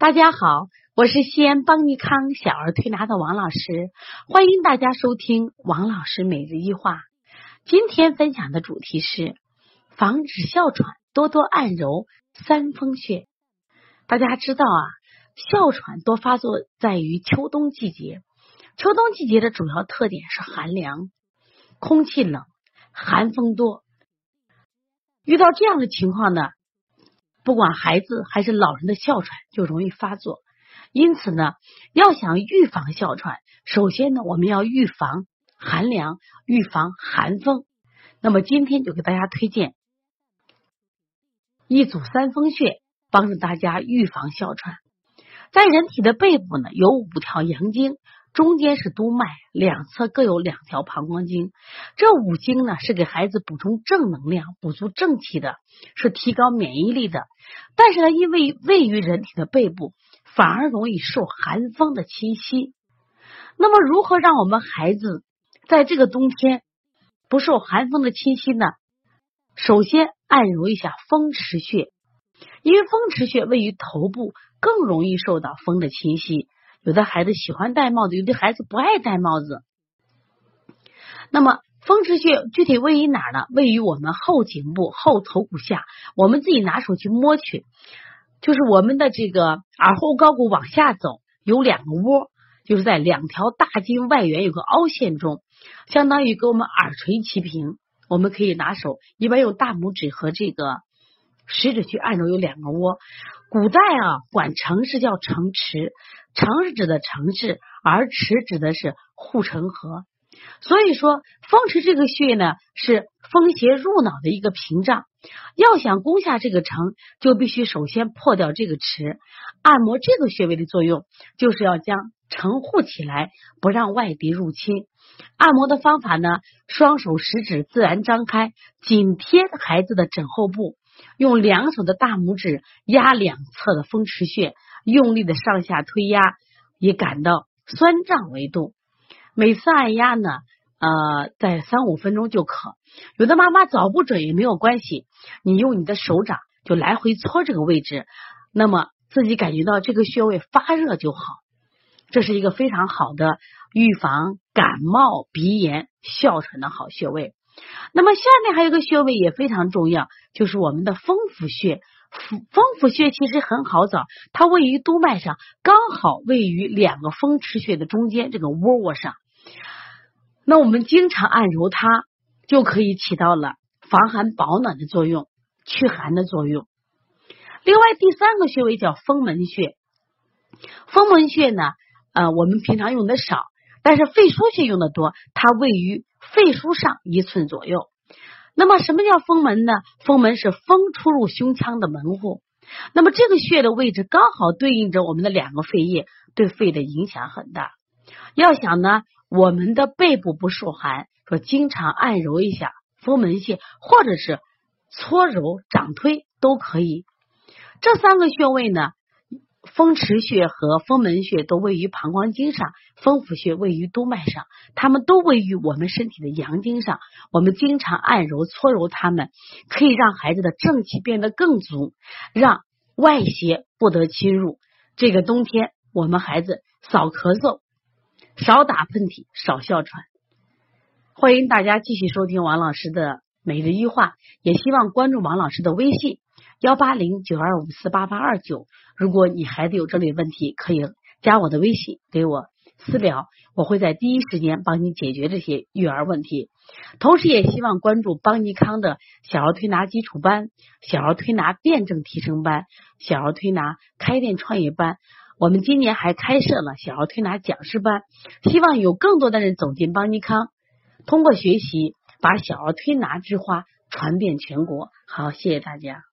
大家好，我是西安邦尼康小儿推拿的王老师，欢迎大家收听王老师每日一话。今天分享的主题是防止哮喘，多多按揉三风穴。大家知道啊，哮喘多发作在于秋冬季节，秋冬季节的主要特点是寒凉，空气冷，寒风多。遇到这样的情况呢？不管孩子还是老人的哮喘就容易发作，因此呢，要想预防哮喘，首先呢，我们要预防寒凉，预防寒风。那么今天就给大家推荐一组三风穴，帮助大家预防哮喘。在人体的背部呢，有五条阳经。中间是督脉，两侧各有两条膀胱经。这五经呢，是给孩子补充正能量、补足正气的，是提高免疫力的。但是呢，因为位于人体的背部，反而容易受寒风的侵袭。那么，如何让我们孩子在这个冬天不受寒风的侵袭呢？首先，按揉一下风池穴，因为风池穴位于头部，更容易受到风的侵袭。有的孩子喜欢戴帽子，有的孩子不爱戴帽子。那么风池穴具体位于哪儿呢？位于我们后颈部后头骨下。我们自己拿手去摸去，就是我们的这个耳后高骨往下走，有两个窝，就是在两条大筋外缘有个凹陷中，相当于跟我们耳垂齐平。我们可以拿手，一般用大拇指和这个食指去按揉，有两个窝。古代啊，管城是叫城池。城是指的城市，而池指的是护城河。所以说，风池这个穴呢，是风邪入脑的一个屏障。要想攻下这个城，就必须首先破掉这个池。按摩这个穴位的作用，就是要将城护起来，不让外敌入侵。按摩的方法呢，双手食指自然张开，紧贴孩子的枕后部，用两手的大拇指压两侧的风池穴。用力的上下推压，以感到酸胀为度。每次按压呢，呃，在三五分钟就可。有的妈妈找不准也没有关系，你用你的手掌就来回搓这个位置，那么自己感觉到这个穴位发热就好。这是一个非常好的预防感冒、鼻炎、哮喘的好穴位。那么下面还有个穴位也非常重要，就是我们的风府穴。风府穴其实很好找，它位于督脉上，刚好位于两个风池穴的中间这个窝窝上。那我们经常按揉它，就可以起到了防寒保暖的作用，驱寒的作用。另外第三个穴位叫风门穴，风门穴呢，呃，我们平常用的少，但是肺腧穴用的多，它位于肺腧上一寸左右。那么什么叫风门呢？风门是风出入胸腔的门户。那么这个穴的位置刚好对应着我们的两个肺叶，对肺的影响很大。要想呢，我们的背部不受寒，说经常按揉一下风门穴，或者是搓揉掌推都可以。这三个穴位呢？风池穴和风门穴都位于膀胱经上，风府穴位于督脉上，它们都位于我们身体的阳经上。我们经常按揉搓揉它们，可以让孩子的正气变得更足，让外邪不得侵入。这个冬天，我们孩子少咳嗽，少打喷嚏，少哮喘。欢迎大家继续收听王老师的每日一话，也希望关注王老师的微信。幺八零九二五四八八二九，如果你孩子有这类问题，可以加我的微信给我私聊，我会在第一时间帮你解决这些育儿问题。同时，也希望关注邦尼康的小儿推拿基础班、小儿推拿辩证提升班、小儿推拿开店创业班。我们今年还开设了小儿推拿讲师班，希望有更多的人走进邦尼康，通过学习把小儿推拿之花传遍全国。好，谢谢大家。